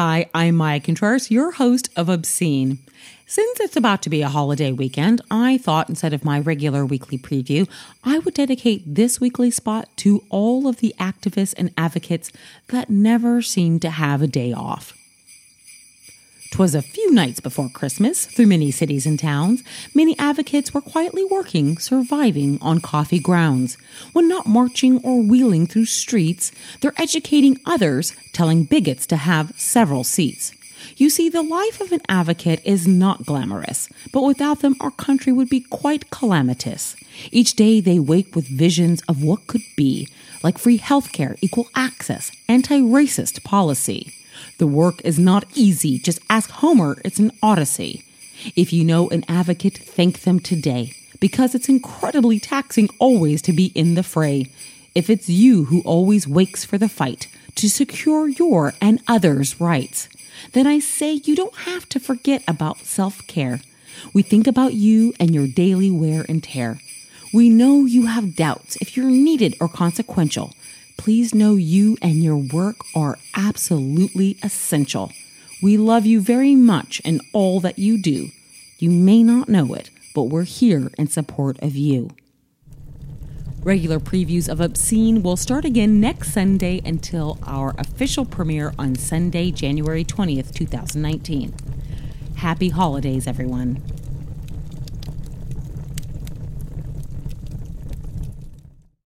Hi, I'm Maya Contreras, your host of Obscene. Since it's about to be a holiday weekend, I thought instead of my regular weekly preview, I would dedicate this weekly spot to all of the activists and advocates that never seem to have a day off. 'Twas a few nights before Christmas, through many cities and towns, many advocates were quietly working, surviving on coffee grounds. When not marching or wheeling through streets, they're educating others, telling bigots to have several seats. You see, the life of an advocate is not glamorous, but without them, our country would be quite calamitous. Each day they wake with visions of what could be, like free healthcare, equal access, anti racist policy. The work is not easy. Just ask Homer, it's an odyssey. If you know an advocate, thank them today, because it's incredibly taxing always to be in the fray. If it's you who always wakes for the fight to secure your and others' rights, then I say you don't have to forget about self care. We think about you and your daily wear and tear. We know you have doubts if you're needed or consequential. Please know you and your work are absolutely essential. We love you very much in all that you do. You may not know it, but we're here in support of you. Regular previews of Obscene will start again next Sunday until our official premiere on Sunday, January 20th, 2019. Happy holidays, everyone.